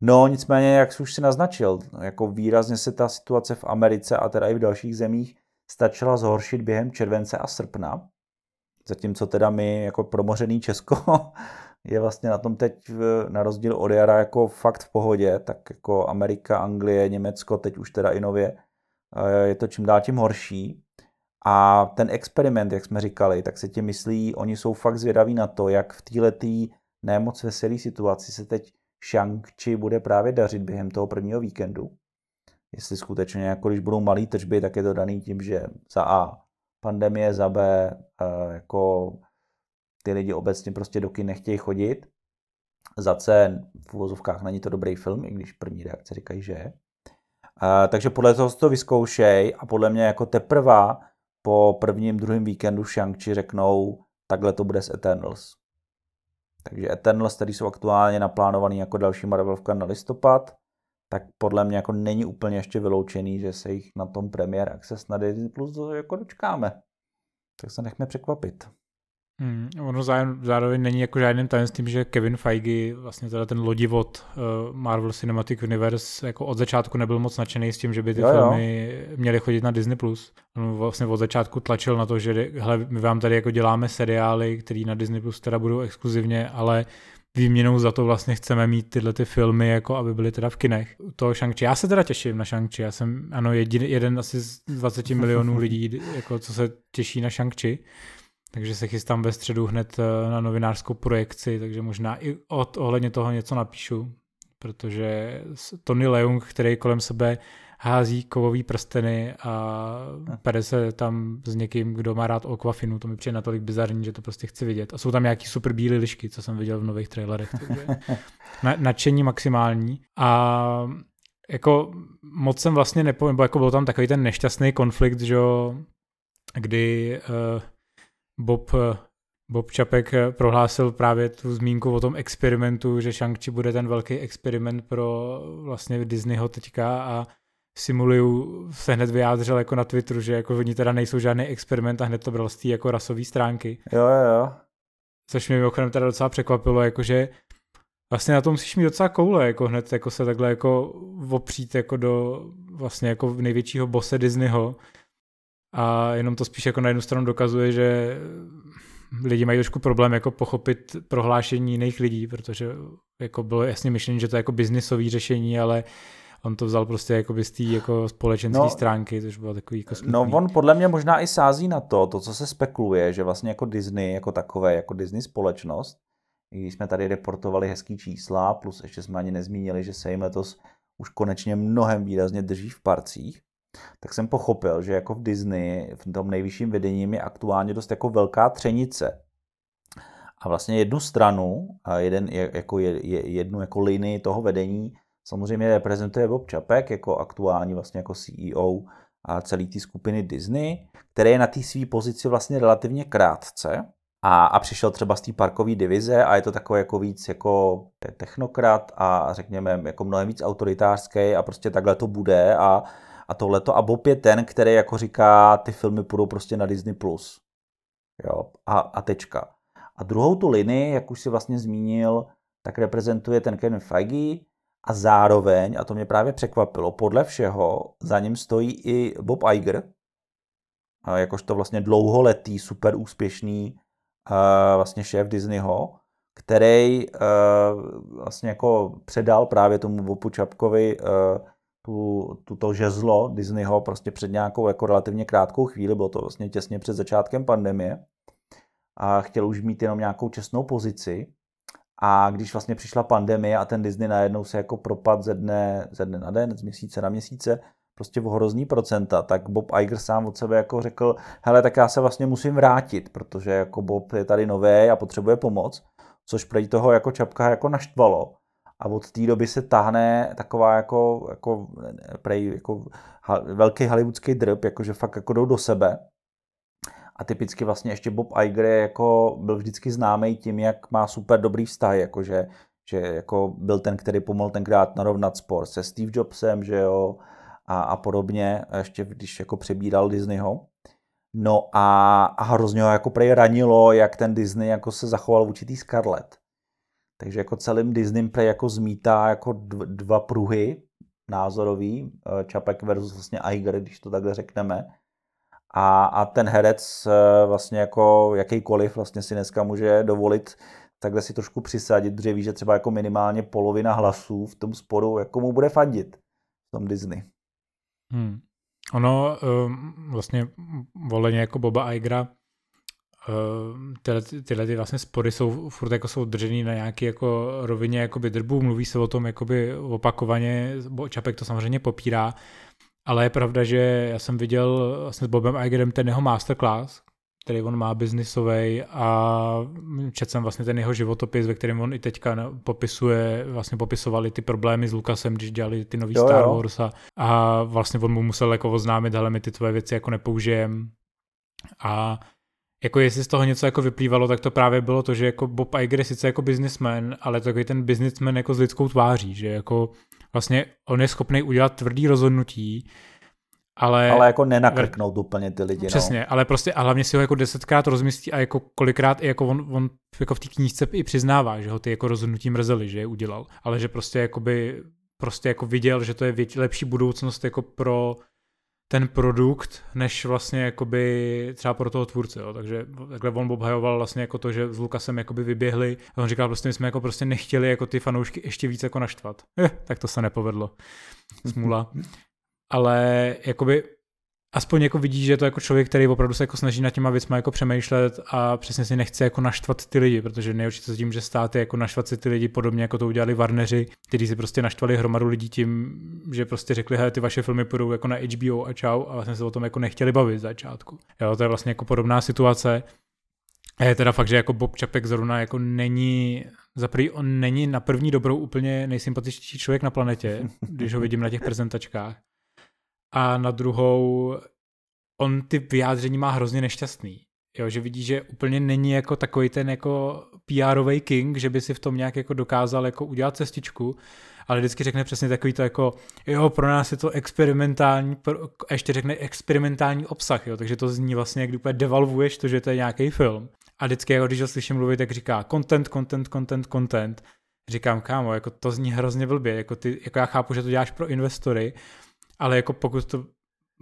[SPEAKER 2] No nicméně, jak už si naznačil, jako výrazně se ta situace v Americe a teda i v dalších zemích stačila zhoršit během července a srpna. Zatímco teda my jako promořený Česko je vlastně na tom teď na rozdíl od jara jako fakt v pohodě, tak jako Amerika, Anglie, Německo, teď už teda i nově, je to čím dál tím horší. A ten experiment, jak jsme říkali, tak se ti myslí, oni jsou fakt zvědaví na to, jak v této nemoc veselé situaci se teď Shang-Chi bude právě dařit během toho prvního víkendu. Jestli skutečně, jako když budou malé tržby, tak je to daný tím, že za A pandemie, za B jako ty lidi obecně prostě do kin nechtějí chodit. Za C v uvozovkách není to dobrý film, i když první reakce říkají, že je. takže podle toho to vyzkoušej a podle mě jako teprve po prvním, druhém víkendu Shang-Chi řeknou, takhle to bude s Eternals. Takže Eternals, který jsou aktuálně naplánovaný jako další Marvelovka na listopad, tak podle mě jako není úplně ještě vyloučený, že se jich na tom Premier Access na Disney Plus jako dočkáme. Tak se nechme překvapit.
[SPEAKER 1] Hmm, ono zároveň není jako žádným tajemstvím, že Kevin Feige, vlastně teda ten lodivod uh, Marvel Cinematic Universe, jako od začátku nebyl moc nadšený s tím, že by ty jo, filmy jo. měly chodit na Disney+. Plus. On vlastně od začátku tlačil na to, že hele, my vám tady jako děláme seriály, které na Disney Plus teda budou exkluzivně, ale výměnou za to vlastně chceme mít tyhle ty filmy, jako aby byly teda v kinech. To shang Já se teda těším na shang Já jsem, ano, jedin, jeden asi z 20 milionů lidí, jako co se těší na shang takže se chystám ve středu hned eh, na novinářskou projekci, takže možná i od, ohledně toho něco napíšu, protože Tony Leung, který kolem sebe hází kovový prsteny a pere se tam s někým, kdo má rád Aquafinu, to mi přijde natolik bizarní, že to prostě chci vidět. A jsou tam nějaký super bílé lišky, co jsem viděl v nových trailerech, takže na, nadšení maximální. A jako moc jsem vlastně nepo, nebo jako byl tam takový ten nešťastný konflikt, že kdy uh, Bob, Bob Čapek prohlásil právě tu zmínku o tom experimentu, že shang bude ten velký experiment pro vlastně Disneyho teďka a Simuliu se hned vyjádřil jako na Twitteru, že jako oni teda nejsou žádný experiment a hned to bral z té jako rasové stránky.
[SPEAKER 2] Jo, jo, jo.
[SPEAKER 1] Což mě mimochodem teda docela překvapilo, jakože vlastně na tom musíš mít docela koule, jako hned jako se takhle jako opřít jako do vlastně jako největšího bose Disneyho, a jenom to spíš jako na jednu stranu dokazuje, že lidi mají trošku problém jako pochopit prohlášení jiných lidí, protože jako bylo jasně myšlení, že to je jako biznisový řešení, ale on to vzal prostě jako z té jako společenské no, stránky, což bylo takový jako
[SPEAKER 2] smutný. No on podle mě možná i sází na to, to, co se spekuluje, že vlastně jako Disney, jako takové, jako Disney společnost, i když jsme tady reportovali hezký čísla, plus ještě jsme ani nezmínili, že se jim letos už konečně mnohem výrazně drží v parcích, tak jsem pochopil, že jako v Disney, v tom nejvyšším vedením je aktuálně dost jako velká třenice. A vlastně jednu stranu, a jeden, jako jednu jako linii toho vedení samozřejmě reprezentuje Bob Čapek jako aktuální vlastně jako CEO a celý té skupiny Disney, který je na té své pozici vlastně relativně krátce a, a přišel třeba z té parkové divize a je to takový jako víc jako technokrat a řekněme jako mnohem víc autoritářský a prostě takhle to bude a a tohleto. A Bob je ten, který jako říká, ty filmy půjdou prostě na Disney+. Plus. Jo, a, a tečka. A druhou tu linii, jak už si vlastně zmínil, tak reprezentuje ten Kevin Feige a zároveň, a to mě právě překvapilo, podle všeho za ním stojí i Bob Iger, jakožto vlastně dlouholetý, super úspěšný vlastně šéf Disneyho, který vlastně jako předal právě tomu Bobu Čapkovi tu, tuto žezlo Disneyho prostě před nějakou jako relativně krátkou chvíli, bylo to vlastně těsně před začátkem pandemie a chtěl už mít jenom nějakou čestnou pozici A když vlastně přišla pandemie a ten Disney najednou se jako propad ze dne, ze dne na den, z měsíce na měsíce, prostě v hrozný procenta, tak Bob Iger sám od sebe jako řekl, hele, tak já se vlastně musím vrátit, protože jako Bob je tady nový a potřebuje pomoc, což prej toho jako čapka jako naštvalo. A od té doby se tahne taková jako, jako, prej, jako velký hollywoodský drb, jakože fakt jako jdou do sebe. A typicky vlastně ještě Bob Iger je jako, byl vždycky známý tím, jak má super dobrý vztah, jakože že jako byl ten, který pomohl tenkrát narovnat spor se Steve Jobsem, že jo, a, a podobně, ještě když jako přebíral Disneyho. No a, a hrozně ho jako prej ranilo, jak ten Disney jako se zachoval v určitý Scarlett. Takže jako celým Disney prej jako zmítá jako dva pruhy názorový, eh, Čapek versus vlastně Iger, když to takhle řekneme. A, a ten herec eh, vlastně jako jakýkoliv vlastně si dneska může dovolit takhle si trošku přisadit, protože ví, že třeba jako minimálně polovina hlasů v tom sporu jako mu bude fandit v tom Disney.
[SPEAKER 1] Hmm. Ono um, vlastně voleně jako Boba Igera uh, tyhle, tyhle ty vlastně spory jsou furt jako jsou držený na nějaký jako rovině jakoby drbů, mluví se o tom jakoby opakovaně, Čapek to samozřejmě popírá, ale je pravda, že já jsem viděl vlastně s Bobem Igerem ten jeho masterclass, který on má biznisový a četl jsem vlastně ten jeho životopis, ve kterém on i teďka popisuje, vlastně popisovali ty problémy s Lukasem, když dělali ty nový jo, Star Wars a, a vlastně on mu musel jako oznámit, ale my ty tvoje věci jako nepoužijem. A jako jestli z toho něco jako vyplývalo, tak to právě bylo to, že jako Bob Iger je sice jako businessman, ale takový ten businessman jako s lidskou tváří, že jako vlastně on je schopný udělat tvrdý rozhodnutí, ale,
[SPEAKER 2] ale jako nenakrknout v... úplně ty lidi.
[SPEAKER 1] No. Přesně, no. ale prostě a hlavně si ho jako desetkrát rozmyslí a jako kolikrát i jako on, on jako v té knížce i přiznává, že ho ty jako rozhodnutí mrzely, že je udělal, ale že prostě jakoby prostě jako viděl, že to je vět, lepší budoucnost jako pro ten produkt, než vlastně jakoby třeba pro toho tvůrce, jo. takže takhle on obhajoval vlastně jako to, že s Lukasem jakoby vyběhli a on říkal prostě, my jsme jako prostě nechtěli jako ty fanoušky ještě víc jako naštvat. Eh, tak to se nepovedlo. Smula ale jakoby aspoň jako vidí, že je to jako člověk, který opravdu se jako snaží nad těma věcma jako přemýšlet a přesně si nechce jako naštvat ty lidi, protože nejurčitě se tím, že státy jako naštvat si ty lidi podobně jako to udělali Warneri, kteří si prostě naštvali hromadu lidí tím, že prostě řekli, hej, ty vaše filmy půjdou jako na HBO a čau a vlastně se o tom jako nechtěli bavit z začátku. Jo, to je vlastně jako podobná situace. A je teda fakt, že jako Bob Čapek zrovna jako není, za prvý on není na první dobrou úplně nejsympatičtější člověk na planetě, když ho vidím na těch prezentačkách a na druhou on ty vyjádření má hrozně nešťastný. Jo, že vidí, že úplně není jako takový ten jako pr king, že by si v tom nějak jako dokázal jako udělat cestičku, ale vždycky řekne přesně takový to jako, jo, pro nás je to experimentální, a ještě řekne experimentální obsah, jo, takže to zní vlastně, jak úplně devalvuješ to, že to je nějaký film. A vždycky, jako když ho slyším mluvit, tak říká content, content, content, content. Říkám, kámo, jako to zní hrozně blbě, jako, ty, jako já chápu, že to děláš pro investory, ale jako pokud to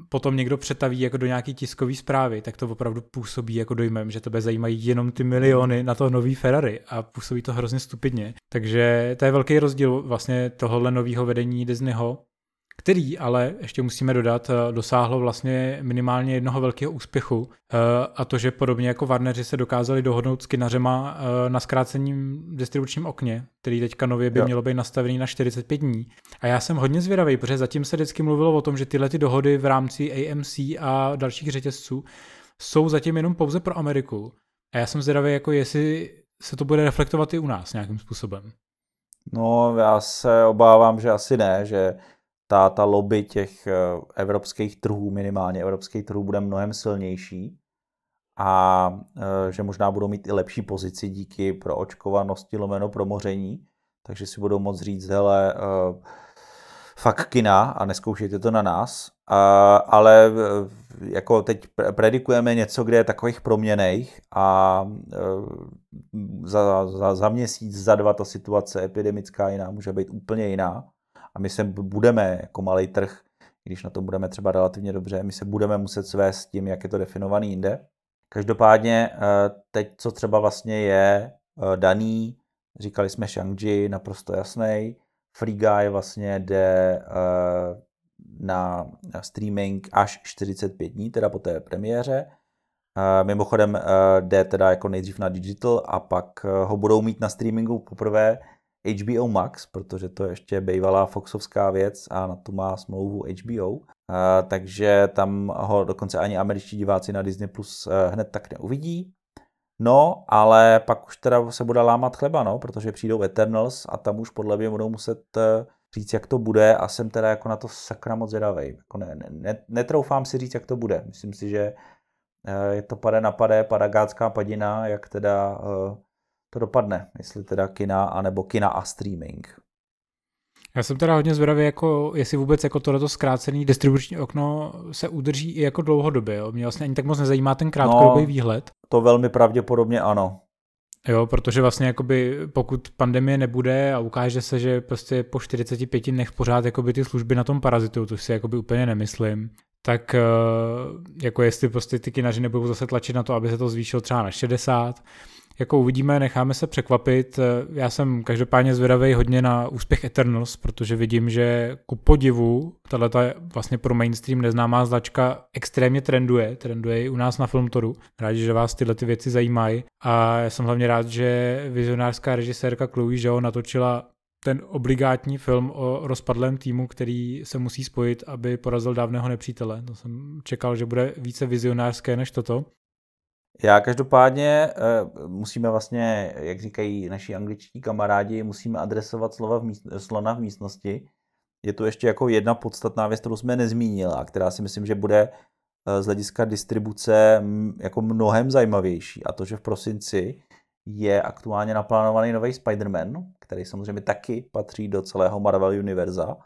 [SPEAKER 1] potom někdo přetaví jako do nějaký tiskové zprávy, tak to opravdu působí jako dojmem, že tebe zajímají jenom ty miliony na to nový Ferrari a působí to hrozně stupidně. Takže to je velký rozdíl vlastně tohohle nového vedení Disneyho, který ale, ještě musíme dodat, eh, dosáhlo vlastně minimálně jednoho velkého úspěchu eh, a to, že podobně jako Warneri se dokázali dohodnout s kinařema eh, na zkrácením distribučním okně, který teďka nově by jo. mělo být nastavený na 45 dní. A já jsem hodně zvědavý, protože zatím se vždycky mluvilo o tom, že tyhle ty dohody v rámci AMC a dalších řetězců jsou zatím jenom pouze pro Ameriku. A já jsem zvědavý, jako jestli se to bude reflektovat i u nás nějakým způsobem.
[SPEAKER 2] No, já se obávám, že asi ne, že ta, ta lobby těch eh, evropských trhů, minimálně evropských trhů, bude mnohem silnější a eh, že možná budou mít i lepší pozici díky pro očkovanosti lomeno pro moření, takže si budou moct říct, hele, eh, fakt kina a neskoušejte to na nás, ale jako teď predikujeme něco, kde je takových proměnejch a za, za, za měsíc, za dva ta situace epidemická jiná může být úplně jiná a my se budeme jako malý trh, když na tom budeme třeba relativně dobře, my se budeme muset svést s tím, jak je to definovaný jinde. Každopádně eh, teď, co třeba vlastně je eh, daný, říkali jsme Shang-Chi, naprosto jasný, Free Guy vlastně jde eh, na streaming až 45 dní, teda po té premiéře. Mimochodem jde teda jako nejdřív na digital a pak ho budou mít na streamingu poprvé HBO Max, protože to je ještě bývalá Foxovská věc a na tu má smlouvu HBO. Uh, takže tam ho dokonce ani američtí diváci na Disney Plus uh, hned tak neuvidí. No, ale pak už teda se bude lámat chleba, no, protože přijdou Eternals a tam už podle mě budou muset uh, říct, jak to bude a jsem teda jako na to sakra moc zvědavý. Jako ne, ne, netroufám si říct, jak to bude. Myslím si, že je to pade na pade, padagácká padina, jak teda to dopadne, jestli teda kina, anebo kina a streaming.
[SPEAKER 1] Já jsem teda hodně zvědavý, jako, jestli vůbec jako tohleto zkrácený distribuční okno se udrží i jako dlouhodobě. Jo? Mě vlastně ani tak moc nezajímá ten krátkodobý no, výhled.
[SPEAKER 2] To velmi pravděpodobně ano.
[SPEAKER 1] Jo, protože vlastně jakoby pokud pandemie nebude a ukáže se, že prostě po 45 dnech pořád jakoby ty služby na tom parazitují, to si jakoby úplně nemyslím, tak eh, jako jestli prostě ty kinaři nebudou zase tlačit na to, aby se to zvýšilo třeba na 60, jako uvidíme, necháme se překvapit. Já jsem každopádně zvědavý hodně na úspěch Eternals, protože vidím, že ku podivu tahle vlastně pro mainstream neznámá značka extrémně trenduje, trenduje i u nás na Filmtoru. Rádi, že vás tyhle ty věci zajímají a já jsem hlavně rád, že vizionářská režisérka Chloe Zhao natočila ten obligátní film o rozpadlém týmu, který se musí spojit, aby porazil dávného nepřítele. To jsem čekal, že bude více vizionářské než toto.
[SPEAKER 2] Já každopádně uh, musíme vlastně, jak říkají naši angličtí kamarádi, musíme adresovat slova v míst, slona v místnosti. Je tu ještě jako jedna podstatná věc, kterou jsme nezmínili a která si myslím, že bude uh, z hlediska distribuce jako mnohem zajímavější. A to, že v prosinci je aktuálně naplánovaný nový Spider-Man, který samozřejmě taky patří do celého Marvel univerza,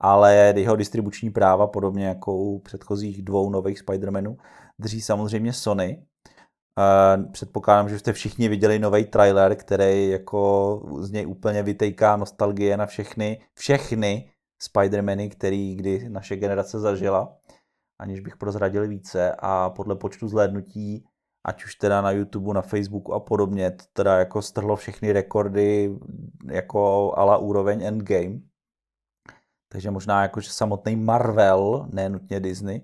[SPEAKER 2] ale jeho distribuční práva, podobně jako u předchozích dvou nových Spider-Manů, drží samozřejmě Sony, Předpokládám, že jste všichni viděli nový trailer, který jako z něj úplně vytejká nostalgie na všechny, všechny Spider-Many, který kdy naše generace zažila, aniž bych prozradil více a podle počtu zhlédnutí, ať už teda na YouTube, na Facebooku a podobně, to teda jako strhlo všechny rekordy jako ala úroveň Endgame. Takže možná jako, že samotný Marvel, ne nutně Disney,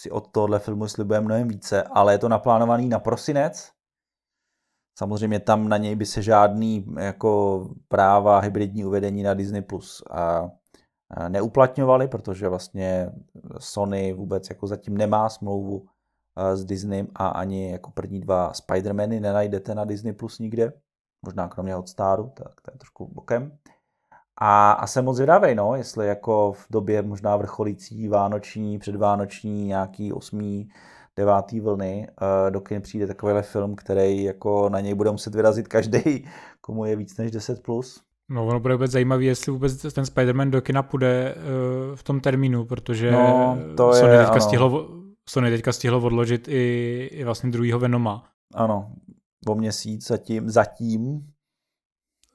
[SPEAKER 2] si od tohohle filmu slibuje mnohem více, ale je to naplánovaný na prosinec. Samozřejmě tam na něj by se žádný jako práva hybridní uvedení na Disney Plus a neuplatňovali, protože vlastně Sony vůbec jako zatím nemá smlouvu s Disney a ani jako první dva Spider-Many nenajdete na Disney Plus nikde, možná kromě Hotstaru, tak to je trošku bokem. A, a jsem moc zvědavý, no, jestli jako v době možná vrcholící vánoční, předvánoční, nějaký osmý, devátý vlny, uh, do kin přijde takovýhle film, který jako na něj bude muset vyrazit každý, komu je víc než 10+. Plus.
[SPEAKER 1] No, ono bude vůbec zajímavý, jestli vůbec ten Spider-Man do kina půjde uh, v tom termínu, protože
[SPEAKER 2] no, to
[SPEAKER 1] Sony,
[SPEAKER 2] je,
[SPEAKER 1] teďka stihlo, Sony teďka stihlo odložit i, i vlastně druhýho Venoma.
[SPEAKER 2] Ano, o měsíc zatím, zatím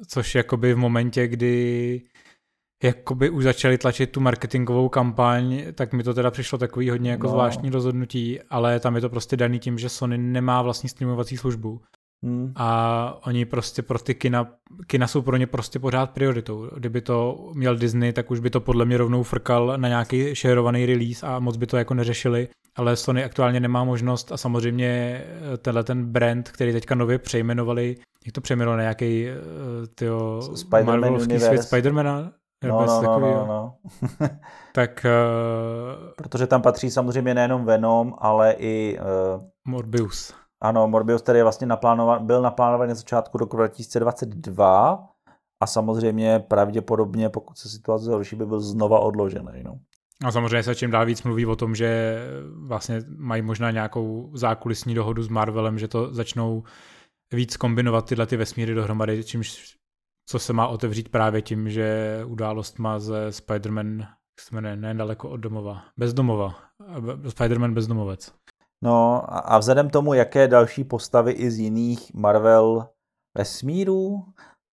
[SPEAKER 1] což jakoby v momentě, kdy jakoby už začali tlačit tu marketingovou kampaň, tak mi to teda přišlo takový hodně jako no. zvláštní rozhodnutí, ale tam je to prostě daný tím, že Sony nemá vlastní streamovací službu. Hmm. A oni prostě pro ty kina, kina jsou pro ně prostě pořád prioritou. Kdyby to měl Disney, tak už by to podle mě rovnou frkal na nějaký šerovaný release a moc by to jako neřešili. Ale Sony aktuálně nemá možnost a samozřejmě tenhle ten brand, který teďka nově přejmenovali, jak to přejmenovali na nějaký uh, tyjo, Marvelovský svět Spidermana?
[SPEAKER 2] No, no, no, no, no.
[SPEAKER 1] tak... Uh,
[SPEAKER 2] Protože tam patří samozřejmě nejenom Venom, ale i... Uh,
[SPEAKER 1] Morbius.
[SPEAKER 2] Ano, Morbius tedy vlastně naplánovan, byl naplánovaný na začátku roku 2022 a samozřejmě pravděpodobně, pokud se situace zhorší, by byl znova odložený. No.
[SPEAKER 1] A samozřejmě se čím dál víc mluví o tom, že vlastně mají možná nějakou zákulisní dohodu s Marvelem, že to začnou víc kombinovat tyhle ty vesmíry dohromady, čímž co se má otevřít právě tím, že událost má ze Spider-Man, jak se jmenuje, nedaleko od domova, bezdomova, Spider-Man bezdomovec.
[SPEAKER 2] No a vzhledem tomu, jaké další postavy i z jiných Marvel vesmírů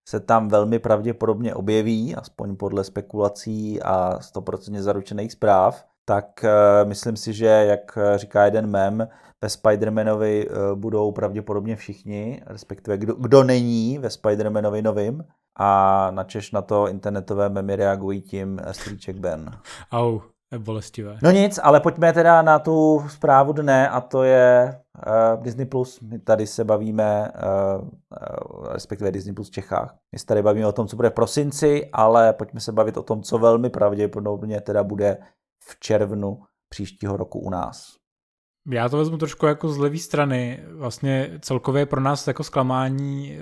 [SPEAKER 2] se tam velmi pravděpodobně objeví, aspoň podle spekulací a 100% zaručených zpráv, tak uh, myslím si, že jak říká jeden mem, ve Spider-Manovi uh, budou pravděpodobně všichni, respektive kdo, kdo není ve Spider-Manovi novým, a načeš na to internetové memy reagují tím Stříček Ben.
[SPEAKER 1] Au, bolestivé.
[SPEAKER 2] No nic, ale pojďme teda na tu zprávu dne a to je uh, Disney+. Plus. My tady se bavíme, uh, uh, respektive Disney Plus v Čechách. My se tady bavíme o tom, co bude v prosinci, ale pojďme se bavit o tom, co velmi pravděpodobně teda bude v červnu příštího roku u nás.
[SPEAKER 1] Já to vezmu trošku jako z levé strany. Vlastně celkově pro nás jako zklamání e,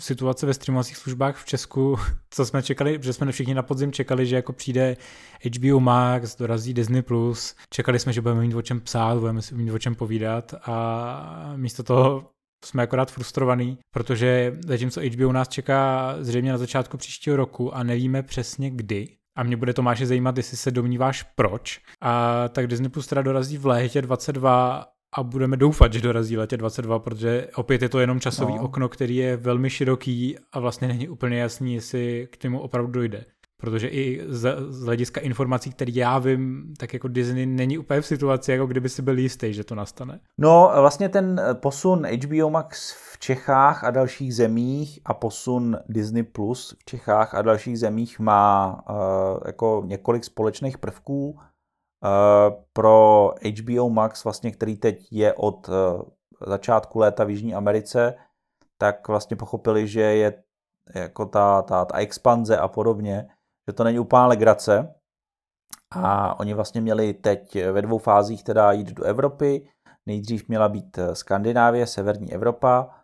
[SPEAKER 1] situace ve streamovacích službách v Česku, co jsme čekali, že jsme všichni na podzim čekali, že jako přijde HBO Max, dorazí Disney+, Plus. čekali jsme, že budeme mít o čem psát, budeme si mít o čem povídat a místo toho jsme akorát frustrovaný, protože zatímco HBO nás čeká zřejmě na začátku příštího roku a nevíme přesně kdy, a mě bude Tomáše zajímat, jestli se domníváš proč. A tak Disney Plus teda dorazí v létě 22 a budeme doufat, že dorazí létě 22, protože opět je to jenom časový no. okno, který je velmi široký a vlastně není úplně jasný, jestli k němu opravdu dojde. Protože i z, z hlediska informací, které já vím, tak jako Disney není úplně v situaci, jako kdyby si byl jistý, že to nastane.
[SPEAKER 2] No, vlastně ten posun HBO Max v Čechách a dalších zemích a posun Disney Plus v Čechách a dalších zemích má uh, jako několik společných prvků. Uh, pro HBO Max, vlastně, který teď je od uh, začátku léta v Jižní Americe, tak vlastně pochopili, že je jako ta, ta, ta expanze a podobně, že to není úplná legrace. A oni vlastně měli teď ve dvou fázích teda jít do Evropy. Nejdřív měla být Skandinávie, severní Evropa,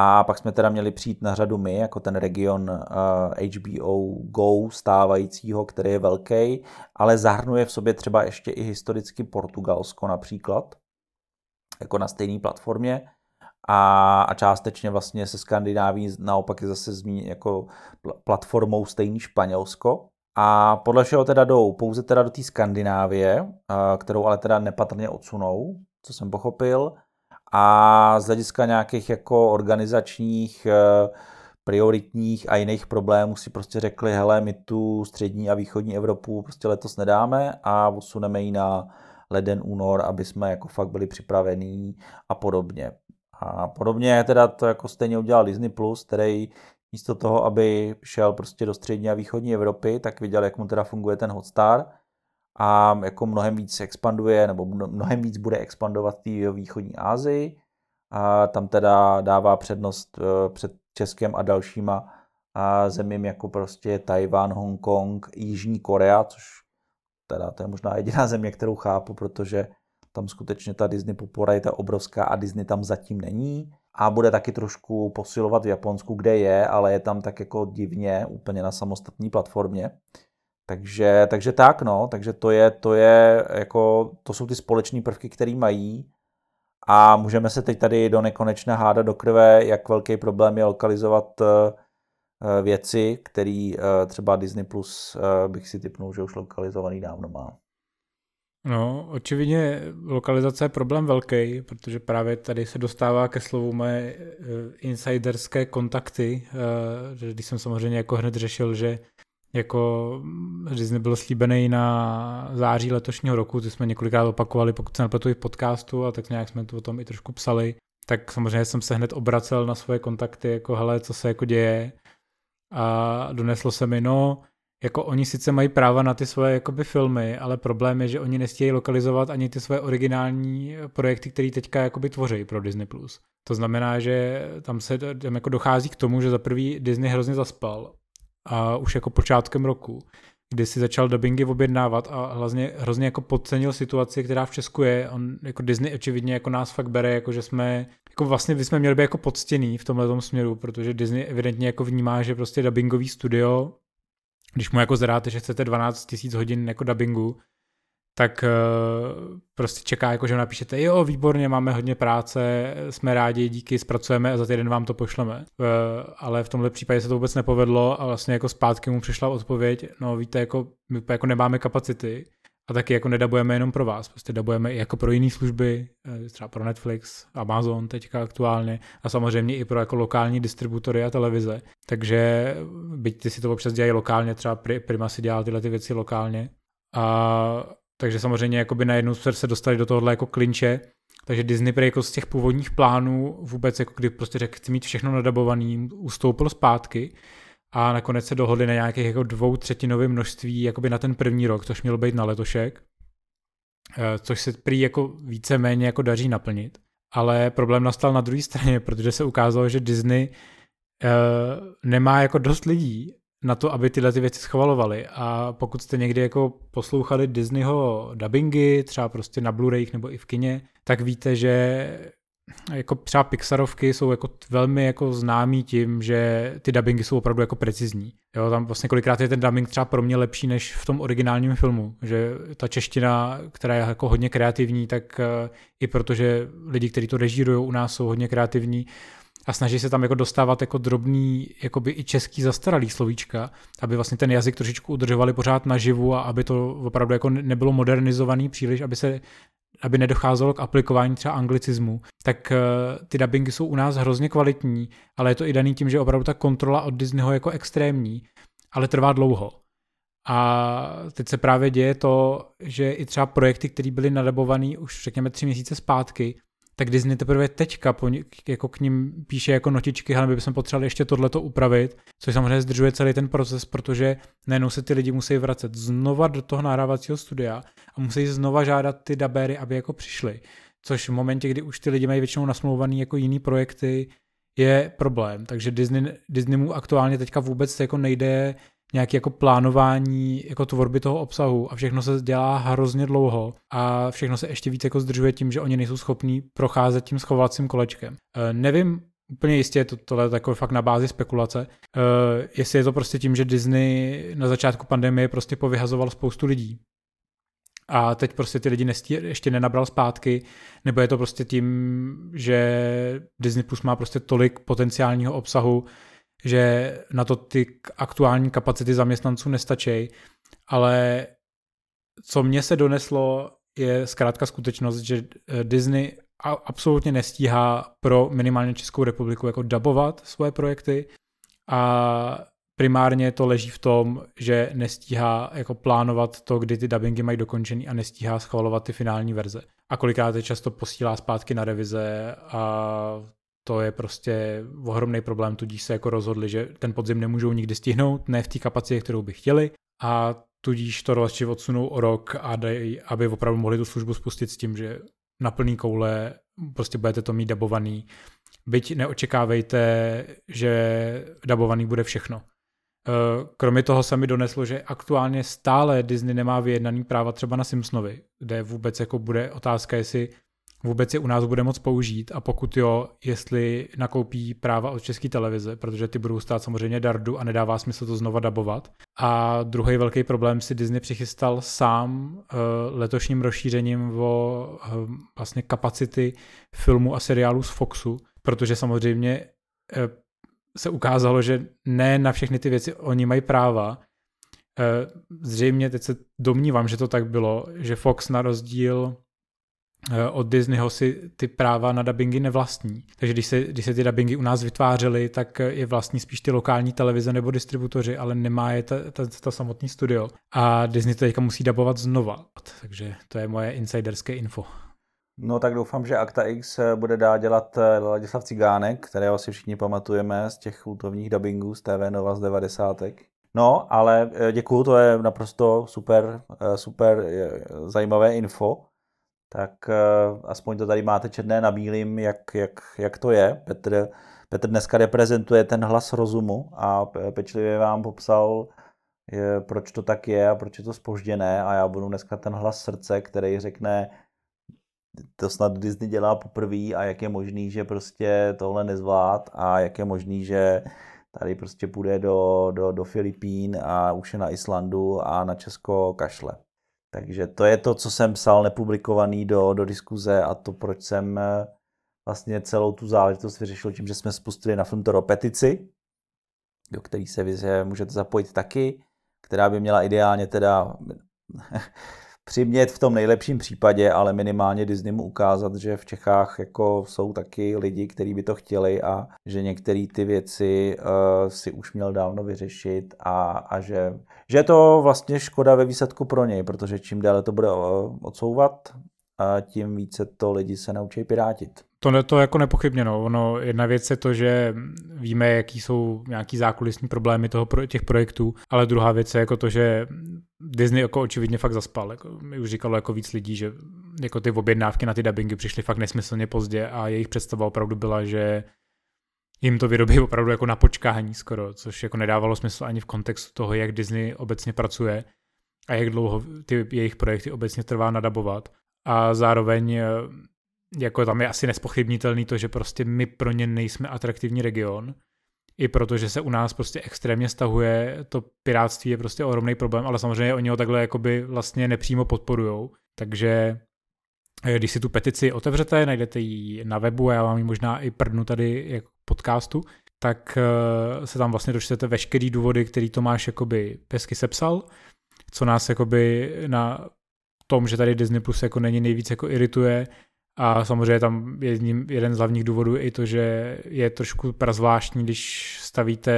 [SPEAKER 2] a pak jsme teda měli přijít na řadu my, jako ten region uh, eh, HBO Go stávajícího, který je velký, ale zahrnuje v sobě třeba ještě i historicky Portugalsko například, jako na stejné platformě. A, a částečně vlastně se Skandináví naopak je zase zmíněn jako platformou stejný Španělsko. A podle všeho teda jdou pouze teda do té Skandinávie, kterou ale teda nepatrně odsunou, co jsem pochopil a z hlediska nějakých jako organizačních, eh, prioritních a jiných problémů si prostě řekli, hele, my tu střední a východní Evropu prostě letos nedáme a posuneme ji na leden, únor, aby jsme jako fakt byli připravení a podobně. A podobně teda to jako stejně udělal Disney+, Plus, který místo toho, aby šel prostě do střední a východní Evropy, tak viděl, jak mu teda funguje ten Hotstar a jako mnohem víc expanduje, nebo mnohem víc bude expandovat v východní Asii. A tam teda dává přednost eh, před Českem a dalšíma zemím jako prostě Tajvan, Hongkong, Jižní Korea, což teda to je možná jediná země, kterou chápu, protože tam skutečně ta Disney popularita je obrovská a Disney tam zatím není. A bude taky trošku posilovat v Japonsku, kde je, ale je tam tak jako divně, úplně na samostatné platformě. Takže, takže tak, no, takže to je, to je, jako, to jsou ty společné prvky, které mají a můžeme se teď tady do nekonečna hádat do krve, jak velký problém je lokalizovat uh, věci, který uh, třeba Disney Plus bych si typnul, že už lokalizovaný dávno má.
[SPEAKER 1] No, očividně lokalizace je problém velký, protože právě tady se dostává ke slovu moje insiderské kontakty, že když jsem samozřejmě jako hned řešil, že jako Disney byl slíbený na září letošního roku, ty jsme několikrát opakovali, pokud se nepletu v podcastu a tak nějak jsme to o tom i trošku psali, tak samozřejmě jsem se hned obracel na svoje kontakty, jako hele, co se jako děje? A doneslo se mi, no, jako oni sice mají práva na ty svoje jakoby filmy, ale problém je, že oni nestějí lokalizovat ani ty svoje originální projekty, které teďka jakoby tvoří pro Disney+. To znamená, že tam se tam jako dochází k tomu, že za prvý Disney hrozně zaspal a už jako počátkem roku, kdy si začal dubbingy objednávat a hlavně hrozně jako podcenil situaci, která v Česku je. On jako Disney očividně jako nás fakt bere, jako že jsme jako vlastně bychom měli být jako poctěný v tomhle směru, protože Disney evidentně jako vnímá, že prostě dubbingový studio, když mu jako zadáte, že chcete 12 000 hodin jako dubbingu, tak uh, prostě čeká, jako že napíšete, jo, výborně, máme hodně práce, jsme rádi, díky, zpracujeme a za týden vám to pošleme. Uh, ale v tomhle případě se to vůbec nepovedlo a vlastně jako zpátky mu přišla odpověď, no víte, jako my jako nemáme kapacity a taky jako nedabujeme jenom pro vás, prostě dabujeme i jako pro jiné služby, eh, třeba pro Netflix, Amazon teďka aktuálně a samozřejmě i pro jako lokální distributory a televize. Takže byť ty si to občas dělají lokálně, třeba Prima si dělá tyhle ty věci lokálně, a takže samozřejmě jakoby najednou se dostali do tohohle jako klinče, takže Disney prý jako z těch původních plánů vůbec, jako kdy prostě řekl, chci mít všechno nadabovaný, ustoupil zpátky a nakonec se dohodli na nějakých jako dvou třetinovém množství jakoby na ten první rok, což mělo být na letošek, eh, což se prý jako víceméně jako daří naplnit. Ale problém nastal na druhé straně, protože se ukázalo, že Disney uh, nemá jako dost lidí na to, aby tyhle ty věci schvalovali. A pokud jste někdy jako poslouchali Disneyho dubbingy, třeba prostě na Blu-ray nebo i v kině, tak víte, že jako třeba Pixarovky jsou jako velmi jako známí tím, že ty dubbingy jsou opravdu jako precizní. Jo, tam vlastně kolikrát je ten dubbing třeba pro mě lepší než v tom originálním filmu, že ta čeština, která je jako hodně kreativní, tak uh, i protože lidi, kteří to režírují u nás, jsou hodně kreativní, a snaží se tam jako dostávat jako drobný, jakoby i český zastaralý slovíčka, aby vlastně ten jazyk trošičku udržovali pořád naživu a aby to opravdu jako nebylo modernizovaný příliš, aby se aby nedocházelo k aplikování třeba anglicismu, tak uh, ty dubbingy jsou u nás hrozně kvalitní, ale je to i daný tím, že opravdu ta kontrola od Disneyho jako extrémní, ale trvá dlouho. A teď se právě děje to, že i třeba projekty, které byly nadabované už řekněme tři měsíce zpátky, tak Disney teprve teďka po, jako k ním píše jako notičky, ale my bychom potřebovali ještě tohleto upravit, což samozřejmě zdržuje celý ten proces, protože najednou se ty lidi musí vracet znova do toho nahrávacího studia a musí znova žádat ty dabéry, aby jako přišli. Což v momentě, kdy už ty lidi mají většinou nasmlouvaný jako jiný projekty, je problém. Takže Disney, Disney mu aktuálně teďka vůbec jako nejde nějaké jako plánování jako tvorby toho obsahu a všechno se dělá hrozně dlouho a všechno se ještě víc jako zdržuje tím, že oni nejsou schopní procházet tím schovacím kolečkem. E, nevím úplně jistě, to, tohle je takové fakt na bázi spekulace, e, jestli je to prostě tím, že Disney na začátku pandemie prostě povyhazoval spoustu lidí a teď prostě ty lidi nestí, ještě nenabral zpátky, nebo je to prostě tím, že Disney Plus má prostě tolik potenciálního obsahu, že na to ty aktuální kapacity zaměstnanců nestačí, ale co mě se doneslo, je zkrátka skutečnost, že eh, Disney absolutně nestíhá pro minimálně Českou republiku jako dabovat svoje projekty a primárně to leží v tom, že nestíhá jako plánovat to, kdy ty dubbingy mají dokončený a nestíhá schvalovat ty finální verze. A kolikrát je často posílá zpátky na revize a to je prostě ohromný problém, tudíž se jako rozhodli, že ten podzim nemůžou nikdy stihnout, ne v té kapacitě, kterou by chtěli a tudíž to radši odsunou o rok a dej, aby opravdu mohli tu službu spustit s tím, že na plný koule prostě budete to mít dabovaný. Byť neočekávejte, že dabovaný bude všechno. Eh, kromě toho se mi doneslo, že aktuálně stále Disney nemá vyjednaný práva třeba na Simpsonovi, kde vůbec jako bude otázka, jestli vůbec je u nás bude moc použít a pokud jo, jestli nakoupí práva od české televize, protože ty budou stát samozřejmě dardu a nedává smysl to znova dabovat. A druhý velký problém si Disney přichystal sám uh, letošním rozšířením o uh, vlastně kapacity filmu a seriálu z Foxu, protože samozřejmě uh, se ukázalo, že ne na všechny ty věci oni mají práva. Zřejmě teď se domnívám, že to tak bylo, že Fox na rozdíl Eh, od Disneyho si ty práva na dubbingy nevlastní. Takže když se, když se ty dubbingy u nás vytvářely, tak je vlastní spíš ty lokální televize nebo distributoři, ale nemá je ta, ta, ta samotný studio. A Disney to teďka musí dubovat znova. Takže to je moje insiderské info.
[SPEAKER 2] No tak doufám, že Akta X eh, bude dál dělat eh, Ladislav Cigánek, kterého si všichni pamatujeme z těch kultovních dubbingů z TV Nova z 90. No, ale děkuju, to je naprosto super, super zajímavé info tak uh, aspoň to tady máte černé na bílým, jak, jak, jak to je. Petr, Petr dneska reprezentuje ten hlas rozumu a pečlivě vám popsal, proč to tak je a proč je to spožděné a já budu dneska ten hlas srdce, který řekne, to snad Disney dělá poprvé a jak je možný, že prostě tohle nezvlád a jak je možný, že tady prostě půjde do, do, do Filipín a už je na Islandu a na Česko kašle. Takže to je to, co jsem psal nepublikovaný do, do diskuze a to, proč jsem eh, vlastně celou tu záležitost vyřešil tím, že jsme spustili na Filmtoro petici, do který se vy můžete zapojit taky, která by měla ideálně teda přimět v tom nejlepším případě, ale minimálně Disney mu ukázat, že v Čechách jako jsou taky lidi, kteří by to chtěli a že některé ty věci uh, si už měl dávno vyřešit a, a že, že je to vlastně škoda ve výsledku pro něj, protože čím déle to bude uh, odsouvat a tím více to lidi se naučí pirátit.
[SPEAKER 1] To, to jako nepochybně, no. Ono, jedna věc je to, že víme, jaký jsou nějaký zákulisní problémy toho, těch projektů, ale druhá věc je jako to, že Disney jako očividně fakt zaspal. Jako, mi už říkalo jako víc lidí, že jako ty objednávky na ty dubbingy přišly fakt nesmyslně pozdě a jejich představa opravdu byla, že jim to vyrobí opravdu jako na počkání skoro, což jako nedávalo smysl ani v kontextu toho, jak Disney obecně pracuje a jak dlouho ty jejich projekty obecně trvá nadabovat. A zároveň eh, jako tam je asi nespochybnitelný to, že prostě my pro ně nejsme atraktivní region, i protože se u nás prostě extrémně stahuje, to piráctví je prostě ohromný problém, ale samozřejmě oni ho takhle jakoby vlastně nepřímo podporujou, takže eh, když si tu petici otevřete, najdete ji na webu a já vám ji možná i prdnu tady jako podcastu, tak eh, se tam vlastně dočtete veškerý důvody, který Tomáš jakoby pesky sepsal, co nás jakoby na tom, že tady Disney Plus jako není nejvíc jako irituje, a samozřejmě tam jedním, jeden z hlavních důvodů je i to, že je trošku prazvláštní, když stavíte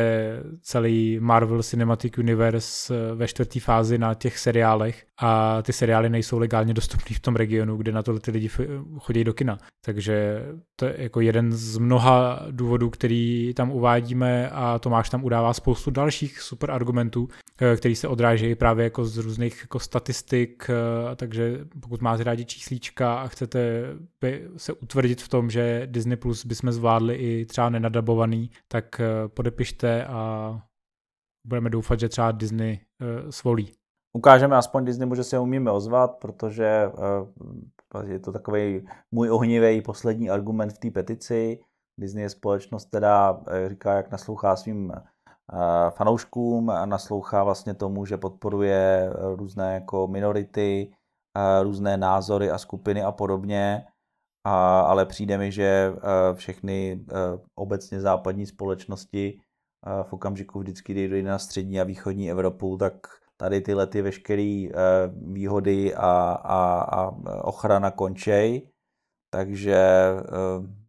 [SPEAKER 1] celý Marvel Cinematic Universe eh, ve čtvrté fázi na těch seriálech a ty seriály nejsou legálně dostupné v tom regionu, kde na to ty lidi chodí do kina. Takže to je jako jeden z mnoha důvodů, který tam uvádíme a Tomáš tam udává spoustu dalších super argumentů, eh, který se odrážejí právě jako z různých jako statistik, eh, takže pokud máte rádi číslíčka a chcete se utvrdit v tom, že Disney Plus bychom zvládli i třeba nenadabovaný, tak podepište a budeme doufat, že třeba Disney uh, svolí.
[SPEAKER 2] Ukážeme aspoň Disney, že se umíme ozvat, protože uh, je to takový můj ohnivý poslední argument v té petici. Disney je společnost, teda říká, jak naslouchá svým fanouškům a naslouchá vlastně tomu, že podporuje různé jako minority, různé názory a skupiny a podobně. A, ale přijde mi, že všechny obecně západní společnosti v okamžiku vždycky, kdy dojde na střední a východní Evropu, tak tady tyhle ty veškeré eh, výhody a, a, a ochrana končej. Takže eh,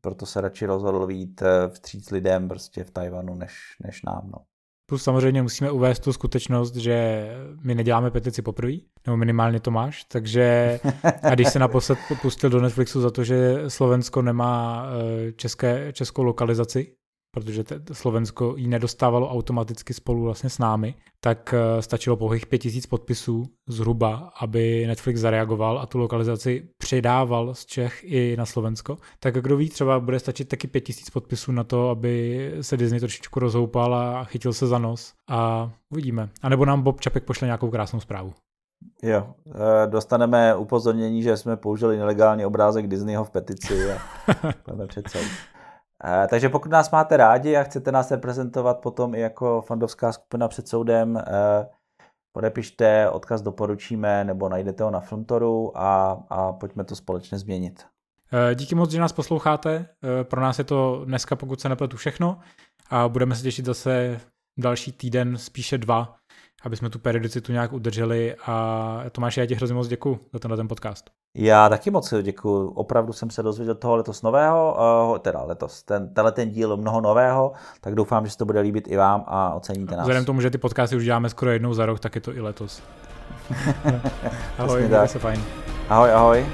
[SPEAKER 2] proto se radši rozhodl vít eh, vstříc lidem prostě v Tajvanu než, než nám. No.
[SPEAKER 1] Plus samozřejmě musíme uvést tu skutečnost, že my neděláme petici poprvé, nebo minimálně to máš, takže a když se naposled pustil do Netflixu za to, že Slovensko nemá české, českou lokalizaci, protože Slovensko ji nedostávalo automaticky spolu vlastně s námi, tak uh, stačilo pouhých 5000 podpisů zhruba, aby Netflix zareagoval a tu lokalizaci předával z Čech i na Slovensko. Tak kdo ví, třeba bude stačit taky 5000 podpisů na to, aby se Disney trošičku rozhoupal a chytil se za nos a uvidíme. A nebo nám Bob Čapek pošle nějakou krásnou zprávu.
[SPEAKER 2] Jo, eh, dostaneme upozornění, že jsme použili nelegální obrázek Disneyho v petici a. Eh, takže pokud nás máte rádi a chcete nás reprezentovat potom i jako fandovská skupina před soudem, eh, podepište, odkaz doporučíme nebo najdete ho na Filmtoru a, a pojďme to společně změnit.
[SPEAKER 1] Eh, díky moc, že nás posloucháte. Pro nás je to dneska, pokud se nepletu, všechno a budeme se těšit zase další týden, spíše dva, aby jsme tu periodicitu nějak udrželi a Tomáš, já ti hrozně moc děkuji za tenhle ten podcast.
[SPEAKER 2] Já taky moc děkuji. Opravdu jsem se dozvěděl toho letos nového, uh, teda letos, ten, tenhle ten díl mnoho nového, tak doufám, že se to bude líbit i vám a oceníte nás.
[SPEAKER 1] Vzhledem k tomu, že ty podcasty už děláme skoro jednou za rok, tak je to i letos. ahoj, mějte se fajn.
[SPEAKER 2] Ahoj, ahoj.